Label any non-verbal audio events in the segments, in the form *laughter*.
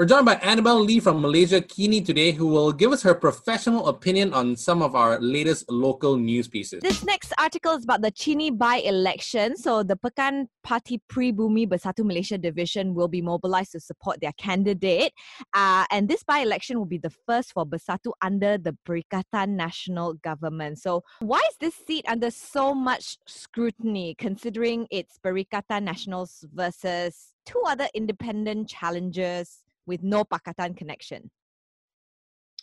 We're joined by Annabelle Lee from Malaysiakini today, who will give us her professional opinion on some of our latest local news pieces. This next article is about the Chini by-election. So the Pekan Parti Pribumi Bersatu Malaysia division will be mobilized to support their candidate. Uh, and this by-election will be the first for Bersatu under the Perikatan Nasional Government. So why is this seat under so much scrutiny, considering it's Perikatan Nationals versus two other independent challengers with no Pakatan connection?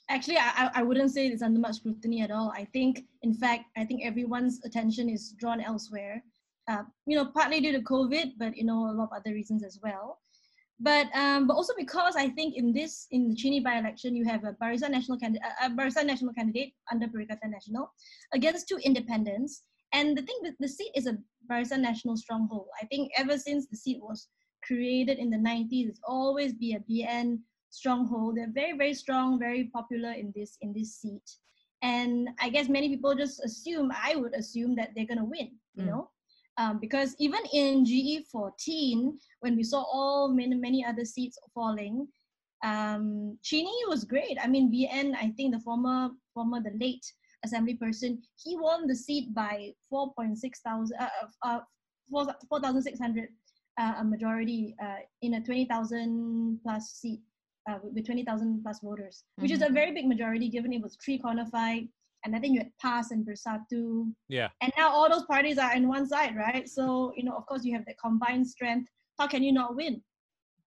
Actually, I, I wouldn't say it's under much scrutiny at all. I think, in fact, I think everyone's attention is drawn elsewhere. Uh, you know, partly due to COVID, but you know, a lot of other reasons as well. But um, but also because I think in this in the Chini by-election, you have a Barisan Nasional candidate, a Barisan Nasional candidate under Perikatan Nasional against two independents. And the thing that the seat is a Barisan Nasional stronghold. I think ever since the seat was created in the 90s. It's always be a BN stronghold. They're very, very strong, very popular in this in this seat. And I guess many people just assume, I would assume that they're gonna win, you mm. know? Um, because even in GE14, when we saw all many, many other seats falling, um, Chini was great. I mean, BN, I think the former, former, the late assembly person, he won the seat by 4.6 thousand, uh, uh, 4,600 uh, a majority uh, in a 20,000 plus seat uh, with 20,000 plus voters, mm-hmm. which is a mm-hmm. very big majority given it was three corner fight. And I think you had PAS and Bersatu. Yeah. And now all those parties are in one side, right? So, you know, of course, you have that combined strength. How can you not win?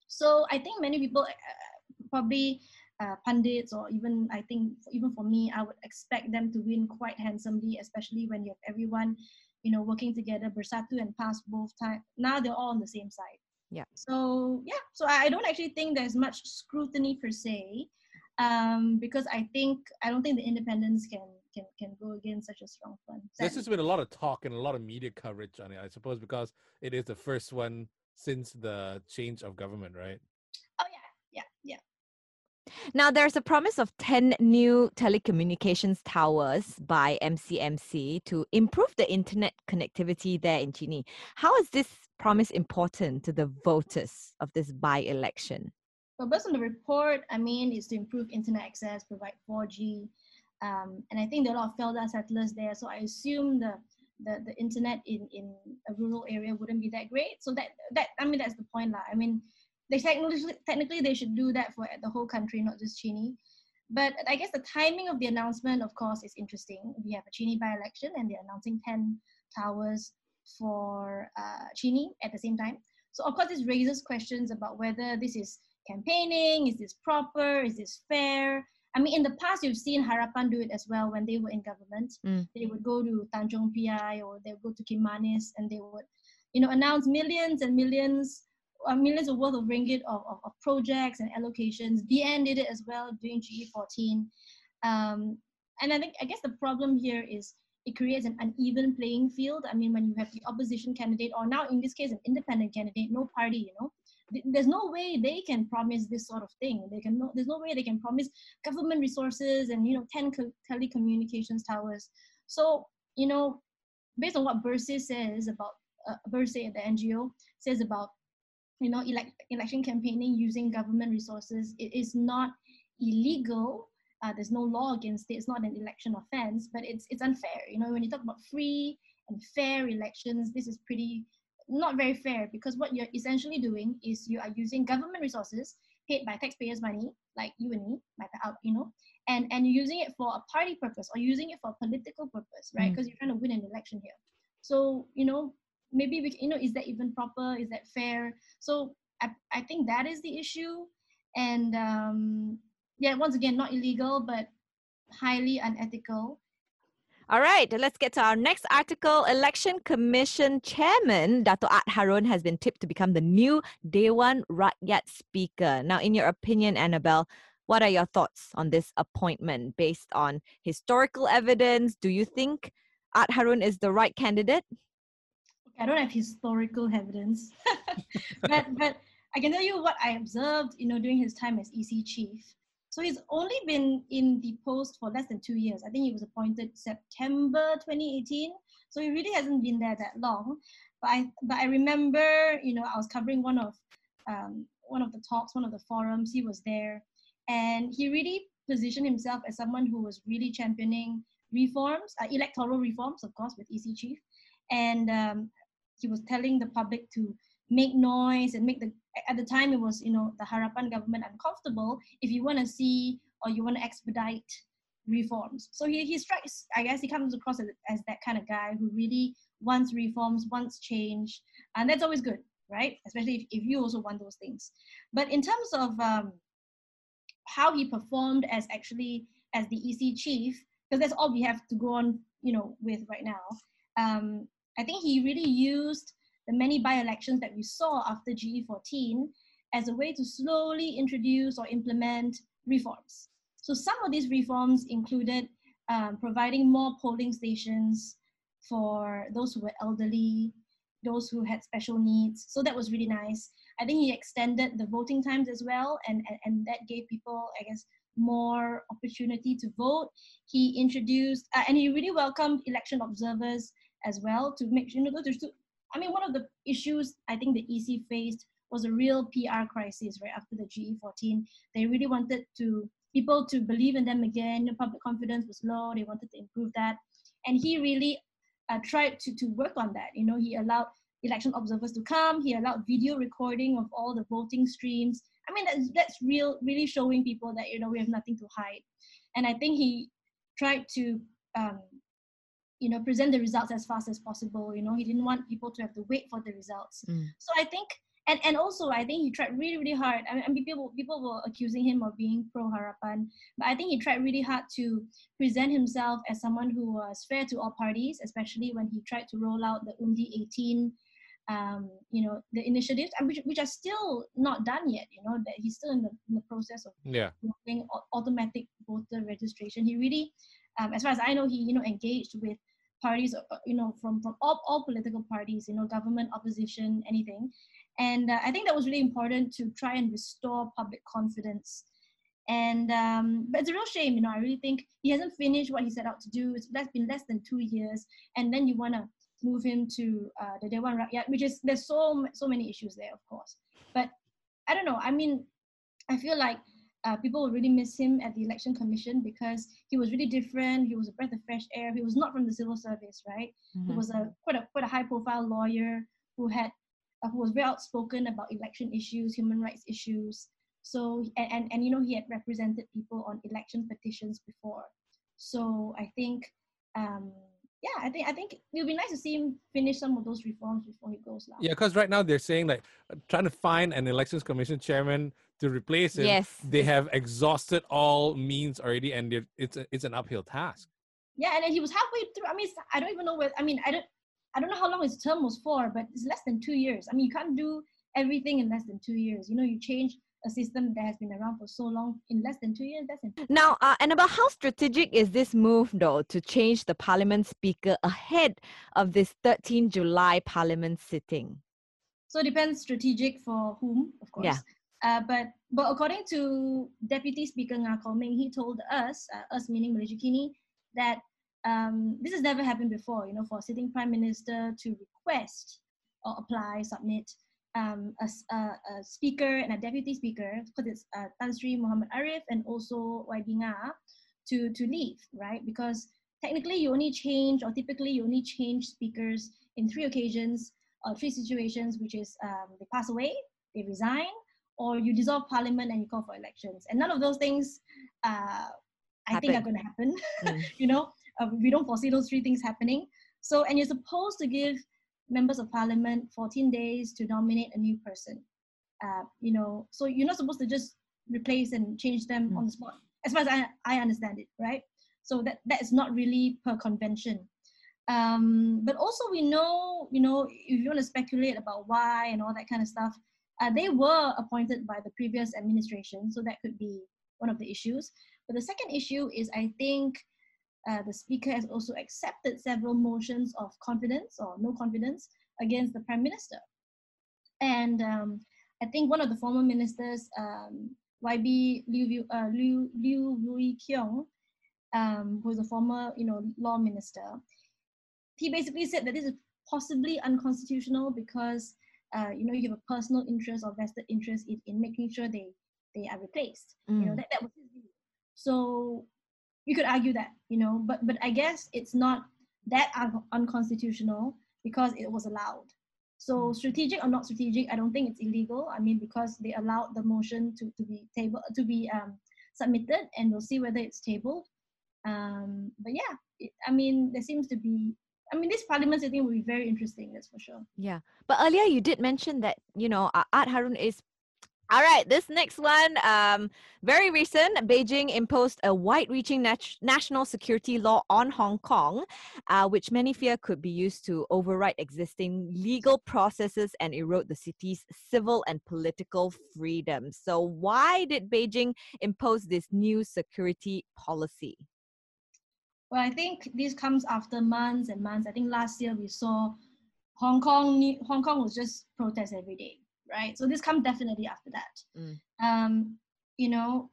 So I think many people, uh, probably uh, pundits or even I think even for me, I would expect them to win quite handsomely, especially when you have everyone you know, working together, Bersatu and PAS both time. Now they're all on the same side. Yeah. So yeah, so I don't actually think there's much scrutiny per se, um, because I think I don't think the independents can can can go against such a strong front. There's just been a lot of talk and a lot of media coverage on it. I suppose because it is the first one since the change of government, right? Oh yeah, yeah, yeah. Now, there's a promise of 10 new telecommunications towers by MCMC to improve the internet connectivity there in Chini. How is this promise important to the voters of this by election? Well, based on the report, I mean, it's to improve internet access, provide 4G. Um, and I think there are a lot of Felda settlers there. So I assume the, the, the internet in, in a rural area wouldn't be that great. So that, that I mean, that's the point. Lah. I mean, they technically technically they should do that for the whole country, not just Chini. But I guess the timing of the announcement, of course, is interesting. We have a Chini by-election, and they're announcing ten towers for uh, Chini at the same time. So of course, this raises questions about whether this is campaigning, is this proper, is this fair? I mean, in the past, you've seen Harapan do it as well when they were in government. Mm. They would go to Tanjung Piai or they would go to Kimanis and they would, you know, announce millions and millions uh, millions of worth of ringgit of, of, of, projects and allocations. BN did it as well during GE14. Um, and I think, I guess the problem here is it creates an uneven playing field. I mean, when you have the opposition candidate, or now in this case, an independent candidate, no party, you know, there's no way they can promise this sort of thing. They can no, there's no way they can promise government resources and you know 10 co- telecommunications towers. So you know, based on what Bersih says about uh, Bersih, the NGO says about you know, elect, election campaigning using government resources, it is not illegal. Uh, there's no law against it. It's not an election offense, but it's it's unfair. You know, when you talk about free and fair elections, this is pretty not very fair because what you're essentially doing is you are using government resources paid by taxpayers' money, like you and me, like out, you know, and and you're using it for a party purpose or using it for a political purpose, right? Because mm. you're trying to win an election here. So you know, maybe we you know is that even proper is that fair so i, I think that is the issue and um yeah once again not illegal but highly unethical all right, let's get to our next article. Election Commission Chairman Dato Art Harun has been tipped to become the new Dewan Rakyat Speaker. Now, in your opinion, Annabelle, what are your thoughts on this appointment based on historical evidence? Do you think Art Harun is the right candidate? I don't have historical evidence, *laughs* but but I can tell you what I observed, you know, during his time as EC chief. So he's only been in the post for less than two years. I think he was appointed September 2018. So he really hasn't been there that long. But I but I remember, you know, I was covering one of um, one of the talks, one of the forums. He was there, and he really positioned himself as someone who was really championing reforms, uh, electoral reforms, of course, with EC chief, and um, he was telling the public to make noise and make the. At the time, it was you know the Harapan government uncomfortable. If you want to see or you want to expedite reforms, so he he strikes. I guess he comes across as, as that kind of guy who really wants reforms, wants change, and that's always good, right? Especially if, if you also want those things. But in terms of um, how he performed as actually as the EC chief, because that's all we have to go on, you know, with right now. Um, I think he really used the many by-elections that we saw after GE14 as a way to slowly introduce or implement reforms. So some of these reforms included um, providing more polling stations for those who were elderly, those who had special needs. So that was really nice. I think he extended the voting times as well, and, and, and that gave people, I guess, more opportunity to vote. He introduced, uh, and he really welcomed election observers as well to make sure, you know, to, I mean, one of the issues I think the EC faced was a real PR crisis right after the GE14. They really wanted to people to believe in them again. The public confidence was low. They wanted to improve that, and he really uh, tried to, to work on that. You know, he allowed election observers to come. He allowed video recording of all the voting streams. I mean, that's, that's real, really showing people that, you know, we have nothing to hide. And I think he tried to, um, you know, present the results as fast as possible. You know, he didn't want people to have to wait for the results. Mm. So I think and and also I think he tried really really hard. I mean, people people were accusing him of being pro Harapan, but I think he tried really hard to present himself as someone who was fair to all parties, especially when he tried to roll out the Undi 18, um, you know, the initiatives, which which are still not done yet. You know that he's still in the, in the process of yeah automatic voter registration. He really, um, as far as I know, he you know engaged with parties uh, you know from from all, all political parties you know government opposition anything and uh, I think that was really important to try and restore public confidence. And um, but it's a real shame, you know. I really think he hasn't finished what he set out to do. It's that's been less than two years, and then you want to move him to uh, the Dewan Rakyat, which is there's so so many issues there, of course. But I don't know. I mean, I feel like uh, people will really miss him at the election commission because he was really different. He was a breath of fresh air. He was not from the civil service, right? Mm-hmm. He was a quite a quite a high profile lawyer who had uh, who was very outspoken about election issues, human rights issues. So and, and, and you know he had represented people on election petitions before. So I think um, yeah, I think I think it would be nice to see him finish some of those reforms before he goes now. Yeah, because right now they're saying like uh, trying to find an elections commission chairman to replace him. Yes, they have exhausted all means already, and it's a, it's an uphill task. Yeah, and then he was halfway through. I mean, I don't even know where. I mean, I don't. I don't know how long his term was for, but it's less than two years. I mean, you can't do everything in less than two years. You know, you change a system that has been around for so long in less than two years. That's now, uh, and about how strategic is this move, though, to change the Parliament Speaker ahead of this 13 July Parliament sitting? So it depends strategic for whom, of course. Yeah. Uh, but but according to Deputy Speaker Nga Ming, he told us, uh, us meaning Malaysiakini, that um, this has never happened before, you know, for a sitting prime minister to request or apply, submit um, a, a, a, speaker and a deputy speaker, because it's uh, Tan Sri Muhammad Arif and also YB Nga, to, to leave, right? Because technically you only change, or typically you only change speakers in three occasions, or three situations, which is um, they pass away, they resign, or you dissolve parliament and you call for elections. And none of those things uh, I happen. think are going to happen. *laughs* Mm. you know, uh, we don't foresee those three things happening. So, and you're supposed to give members of parliament 14 days to nominate a new person. Uh, you know, so you're not supposed to just replace and change them mm. on the spot, as far as I, I understand it, right? So that that is not really per convention. Um, but also we know, you know, if you want to speculate about why and all that kind of stuff, uh, they were appointed by the previous administration, so that could be one of the issues. But the second issue is, I think, uh, the speaker has also accepted several motions of confidence or no confidence against the prime minister. And um, I think one of the former ministers, um, YB Liew, uh, Liew, Liew Vui Keong, um, who was a former you know, law minister, he basically said that this is possibly unconstitutional because uh, you know, you have a personal interest or vested interest in, in making sure they they are replaced. You know, Mm. that, that was his view. So you could argue that, you know, but but I guess it's not that un- unconstitutional because it was allowed. So strategic or not strategic, I don't think it's illegal. I mean, because they allowed the motion to, to be table to be um, submitted, and we'll see whether it's tabled. Um, but yeah, it, I mean, there seems to be. I mean, this parliament sitting will be very interesting. That's for sure. Yeah. But earlier you did mention that, you know, Art Harun is. All right, this next one, um, very recent, Beijing imposed a wide-reaching nat- national security law on Hong Kong, uh, which many fear could be used to override existing legal processes and erode the city's civil and political freedoms. So, why did Beijing impose this new security policy? Well, I think this comes after months and months. I think last year we saw Hong Kong. Hong Kong was just protest every day, right? So this comes definitely after that. Mm. Um, you know,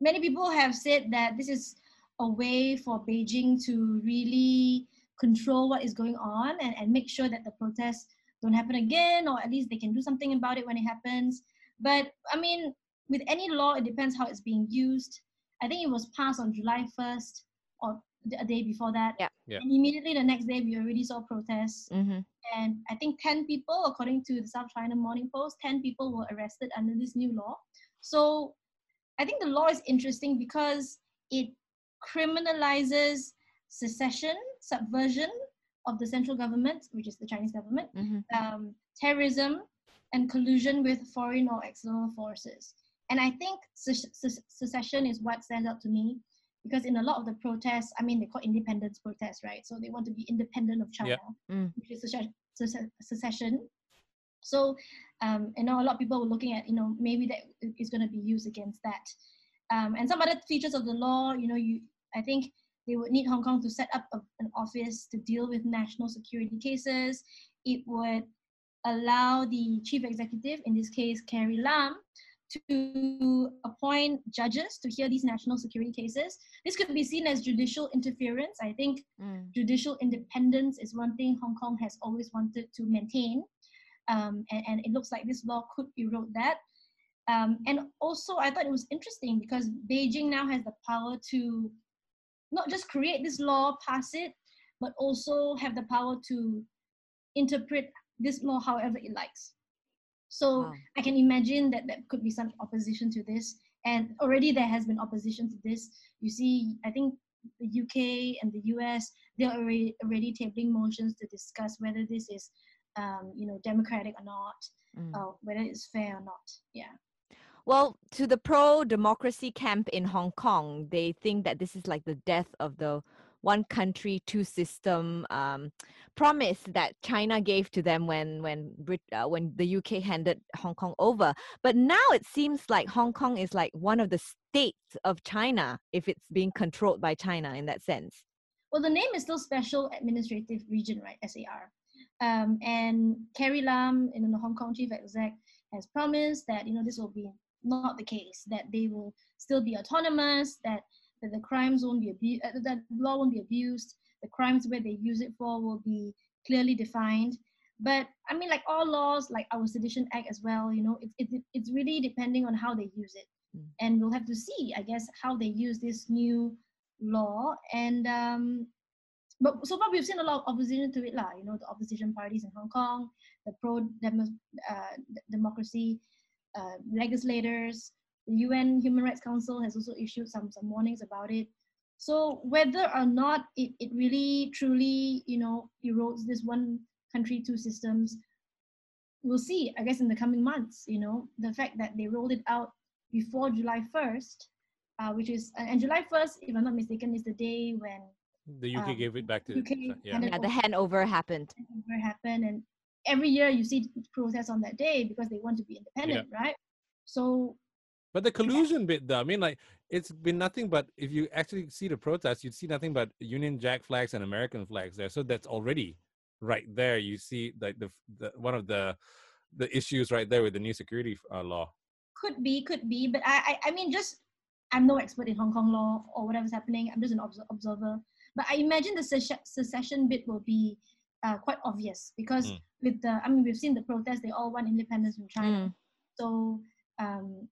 many people have said that this is a way for Beijing to really control what is going on and, and make sure that the protests don't happen again, or at least they can do something about it when it happens. But I mean, with any law, it depends how it's being used. I think it was passed on July 1st or a day before that. Yeah. Yeah. And immediately the next day, we already saw protests. Mm-hmm. And I think 10 people, according to the South China Morning Post, 10 people were arrested under this new law. So I think the law is interesting because it criminalizes secession, subversion of the central government, which is the Chinese government, Mm-hmm. um, terrorism, and collusion with foreign or external forces. And I think se- se- secession is what stands out to me because in a lot of the protests, I mean, they call independence protests, right? So they want to be independent of China, Mm. which is sece- sece- secession. So, um, you know, a lot of people were looking at, you know, maybe that is going to be used against that. Um, and some other features of the law, you know, you, I think they would need Hong Kong to set up a, an office to deal with national security cases. It would allow the chief executive, in this case, Carrie Lam, to appoint judges to hear these national security cases. This could be seen as judicial interference. I think Mm. judicial independence is one thing Hong Kong has always wanted to maintain. Um, and, and it looks like this law could erode that. Um, and also, I thought it was interesting because Beijing now has the power to not just create this law, pass it, but also have the power to interpret this law however it likes. So Wow. I can imagine that there could be some opposition to this. And already there has been opposition to this. You see, I think the UK and the US, they're already, already tabling motions to discuss whether this is, um, you know, democratic or not, Mm. or whether it's fair or not. Yeah. Well, to the pro democracy camp in Hong Kong, they think that this is like the death of the one country, two system um, promise that China gave to them when when Brit- uh, when the UK handed Hong Kong over. But now it seems like Hong Kong is like one of the states of China if it's being controlled by China in that sense. Well, the name is still Special Administrative Region, right? SAR. Um, and Carrie Lam, know, the Hong Kong chief exec, has promised that you know this will be not the case. That they will still be autonomous. That that the crimes won't be abused. Uh, that law won't be abused. The crimes where they use it for will be clearly defined. But I mean, like all laws, like our Sedition Act as well, you know, it, it, it's really depending on how they use it. Mm. And we'll have to see, I guess, how they use this new law. And um, but so far we've seen a lot of opposition to it, lah. You know, the opposition parties in Hong Kong, the pro uh, democracy uh, legislators, the UN Human Rights Council has also issued some some warnings about it. So whether or not it, it really truly you know erodes this one country two systems, we'll see. I guess in the coming months. You know, the fact that they rolled it out before July first, uh, which is and July first, if I'm not mistaken, is the day when The UK Um, gave it back to UK yeah. Yeah, the handover happened. handover happened, and every year you see protests on that day because they want to be independent, right? So But the collusion bit, though, I mean, like it's been nothing but if you actually see the protests, you'd see nothing but Union Jack flags and American flags there. So that's already right there. You see, like the, the one of the the issues right there with the new security uh, law. could be, could be, but I, I, I mean, just I'm no expert in Hong Kong law or whatever's happening. I'm just an obs- observer. But I imagine the sece- secession bit will be uh, quite obvious because Mm. with the I mean we've seen the protests they all want independence from China. Mm. So um,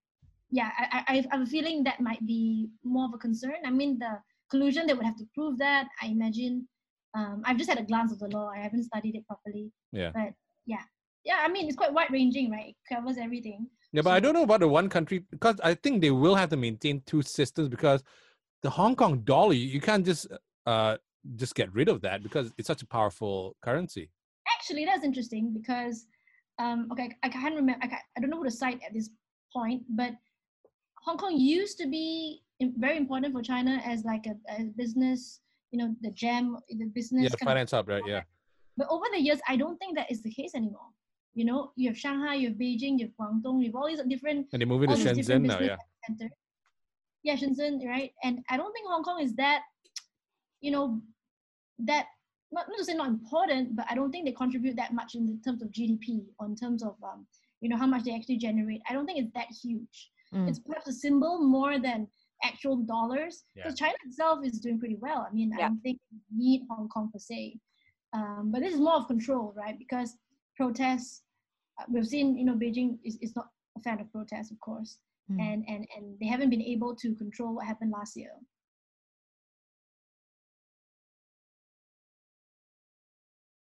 yeah, I, I I have a feeling that might be more of a concern. I mean the collusion they would have to prove that. I imagine. Um, I've just had a glance of the law. I haven't studied it properly. Yeah. But yeah, yeah. I mean it's quite wide ranging, right? It covers everything. Yeah, but I don't know about the one country because I think they will have to maintain two systems because the Hong Kong dollar you can't just uh just get rid of that because it's such a powerful currency. actually that's interesting because um okay i can't remember I, can't, I don't know to cite at this point but hong kong used to be very important for china as like a, a business you know the gem the business Yeah, of- finance hub, right? Yeah. but over the years i don't think that is the case anymore you know you have shanghai you have beijing you have guangdong you have all these different And they move it to Shenzhen now, yeah. centers. Yeah, Shenzhen, right? And I don't think Hong Kong is that, you know, that not, not to say not important, but I don't think they contribute that much in terms of GDP or in terms of um, you know, how much they actually generate. I don't think it's that huge. Mm. It's perhaps a symbol more than actual dollars. Yeah. Because China itself is doing pretty well. I mean, I Yeah. don't think we need Hong Kong per se. Um, but this is more of control, right? Because protests, uh, we've seen, you know, Beijing is, is not a fan of protests, of course Mm. and and and they haven't been able to control what happened last year